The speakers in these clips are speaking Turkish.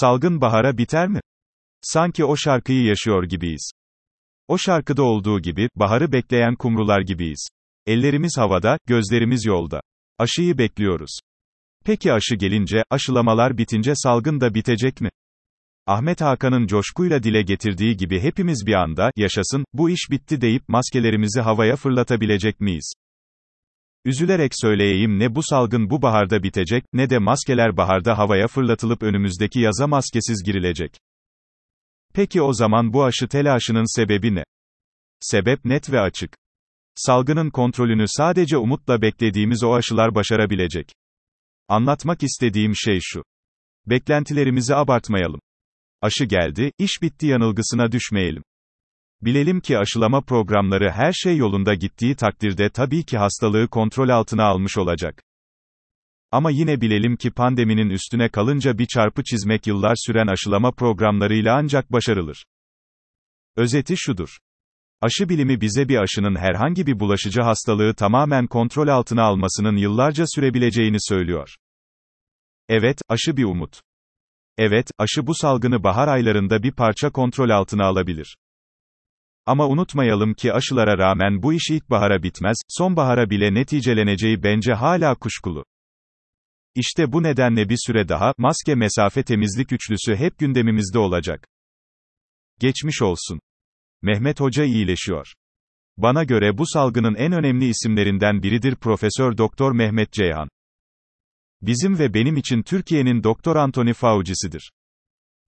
Salgın bahara biter mi? Sanki o şarkıyı yaşıyor gibiyiz. O şarkıda olduğu gibi, baharı bekleyen kumrular gibiyiz. Ellerimiz havada, gözlerimiz yolda. Aşıyı bekliyoruz. Peki aşı gelince, aşılamalar bitince salgın da bitecek mi? Ahmet Hakan'ın coşkuyla dile getirdiği gibi hepimiz bir anda, yaşasın, bu iş bitti deyip maskelerimizi havaya fırlatabilecek miyiz? Üzülerek söyleyeyim ne bu salgın bu baharda bitecek, ne de maskeler baharda havaya fırlatılıp önümüzdeki yaza maskesiz girilecek. Peki o zaman bu aşı telaşının sebebi ne? Sebep net ve açık. Salgının kontrolünü sadece umutla beklediğimiz o aşılar başarabilecek. Anlatmak istediğim şey şu. Beklentilerimizi abartmayalım. Aşı geldi, iş bitti yanılgısına düşmeyelim. Bilelim ki aşılama programları her şey yolunda gittiği takdirde tabii ki hastalığı kontrol altına almış olacak. Ama yine bilelim ki pandeminin üstüne kalınca bir çarpı çizmek yıllar süren aşılama programlarıyla ancak başarılır. Özeti şudur. Aşı bilimi bize bir aşının herhangi bir bulaşıcı hastalığı tamamen kontrol altına almasının yıllarca sürebileceğini söylüyor. Evet, aşı bir umut. Evet, aşı bu salgını bahar aylarında bir parça kontrol altına alabilir. Ama unutmayalım ki aşılara rağmen bu iş ilkbahara bitmez, sonbahara bile neticeleneceği bence hala kuşkulu. İşte bu nedenle bir süre daha, maske mesafe temizlik üçlüsü hep gündemimizde olacak. Geçmiş olsun. Mehmet Hoca iyileşiyor. Bana göre bu salgının en önemli isimlerinden biridir Profesör Doktor Mehmet Ceyhan. Bizim ve benim için Türkiye'nin Doktor Anthony Fauci'sidir.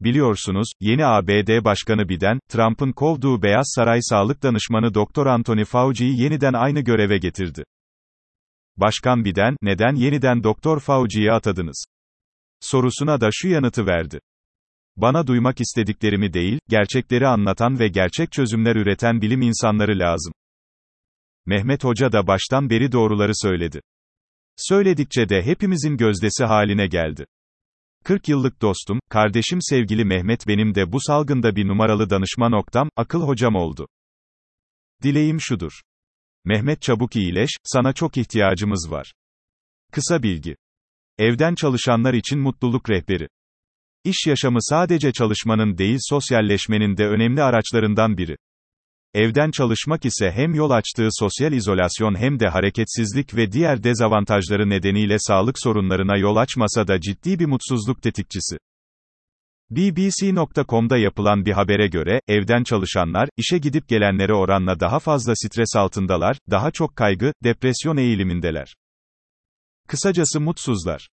Biliyorsunuz, yeni ABD Başkanı Biden, Trump'ın kovduğu Beyaz Saray Sağlık Danışmanı Doktor Anthony Fauci'yi yeniden aynı göreve getirdi. Başkan Biden, neden yeniden Doktor Fauci'yi atadınız? Sorusuna da şu yanıtı verdi. Bana duymak istediklerimi değil, gerçekleri anlatan ve gerçek çözümler üreten bilim insanları lazım. Mehmet Hoca da baştan beri doğruları söyledi. Söyledikçe de hepimizin gözdesi haline geldi. 40 yıllık dostum, kardeşim sevgili Mehmet benim de bu salgında bir numaralı danışma noktam, akıl hocam oldu. Dileğim şudur. Mehmet çabuk iyileş, sana çok ihtiyacımız var. Kısa bilgi. Evden çalışanlar için mutluluk rehberi. İş yaşamı sadece çalışmanın değil sosyalleşmenin de önemli araçlarından biri. Evden çalışmak ise hem yol açtığı sosyal izolasyon hem de hareketsizlik ve diğer dezavantajları nedeniyle sağlık sorunlarına yol açmasa da ciddi bir mutsuzluk tetikçisi. BBC.com'da yapılan bir habere göre, evden çalışanlar, işe gidip gelenlere oranla daha fazla stres altındalar, daha çok kaygı, depresyon eğilimindeler. Kısacası mutsuzlar.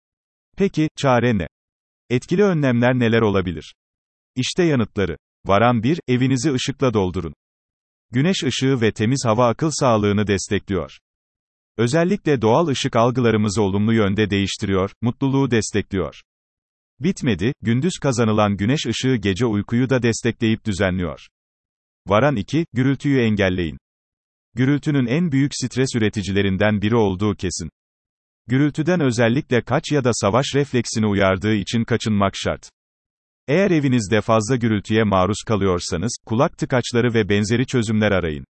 Peki, çare ne? Etkili önlemler neler olabilir? İşte yanıtları. Varan 1, evinizi ışıkla doldurun. Güneş ışığı ve temiz hava akıl sağlığını destekliyor. Özellikle doğal ışık algılarımızı olumlu yönde değiştiriyor, mutluluğu destekliyor. Bitmedi, gündüz kazanılan güneş ışığı gece uykuyu da destekleyip düzenliyor. Varan 2, gürültüyü engelleyin. Gürültünün en büyük stres üreticilerinden biri olduğu kesin. Gürültüden özellikle kaç ya da savaş refleksini uyardığı için kaçınmak şart. Eğer evinizde fazla gürültüye maruz kalıyorsanız, kulak tıkaçları ve benzeri çözümler arayın.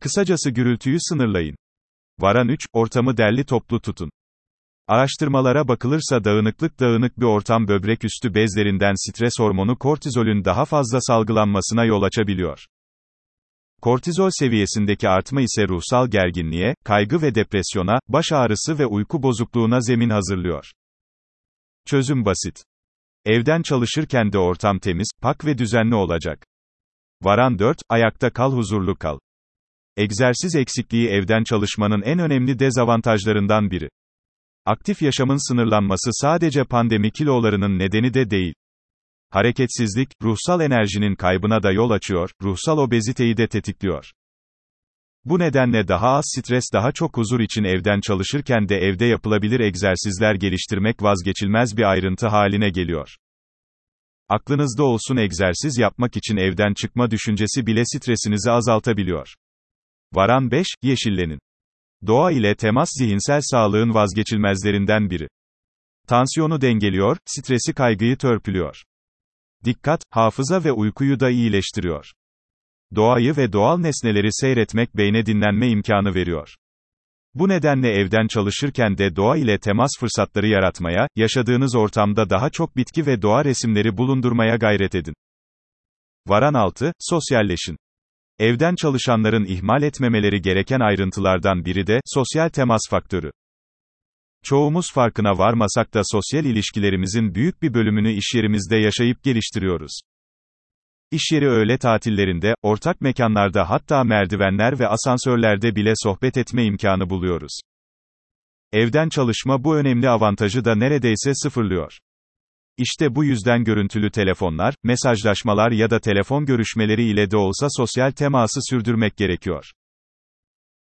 Kısacası gürültüyü sınırlayın. Varan 3, ortamı derli toplu tutun. Araştırmalara bakılırsa dağınıklık dağınık bir ortam böbrek üstü bezlerinden stres hormonu kortizolün daha fazla salgılanmasına yol açabiliyor. Kortizol seviyesindeki artma ise ruhsal gerginliğe, kaygı ve depresyona, baş ağrısı ve uyku bozukluğuna zemin hazırlıyor. Çözüm basit. Evden çalışırken de ortam temiz, pak ve düzenli olacak. Varan 4, ayakta kal huzurlu kal. Egzersiz eksikliği evden çalışmanın en önemli dezavantajlarından biri. Aktif yaşamın sınırlanması sadece pandemi kilolarının nedeni de değil. Hareketsizlik, ruhsal enerjinin kaybına da yol açıyor, ruhsal obeziteyi de tetikliyor. Bu nedenle daha az stres daha çok huzur için evden çalışırken de evde yapılabilir egzersizler geliştirmek vazgeçilmez bir ayrıntı haline geliyor. Aklınızda olsun egzersiz yapmak için evden çıkma düşüncesi bile stresinizi azaltabiliyor. Varan 5, yeşillenin. Doğa ile temas zihinsel sağlığın vazgeçilmezlerinden biri. Tansiyonu dengeliyor, stresi kaygıyı törpülüyor. Dikkat, hafıza ve uykuyu da iyileştiriyor. Doğayı ve doğal nesneleri seyretmek beyne dinlenme imkanı veriyor. Bu nedenle evden çalışırken de doğa ile temas fırsatları yaratmaya, yaşadığınız ortamda daha çok bitki ve doğa resimleri bulundurmaya gayret edin. Varan 6, sosyalleşin. Evden çalışanların ihmal etmemeleri gereken ayrıntılardan biri de, sosyal temas faktörü. Çoğumuz farkına varmasak da sosyal ilişkilerimizin büyük bir bölümünü işyerimizde yaşayıp geliştiriyoruz. İş yeri öğle tatillerinde, ortak mekanlarda hatta merdivenler ve asansörlerde bile sohbet etme imkanı buluyoruz. Evden çalışma bu önemli avantajı da neredeyse sıfırlıyor. İşte bu yüzden görüntülü telefonlar, mesajlaşmalar ya da telefon görüşmeleri ile de olsa sosyal teması sürdürmek gerekiyor.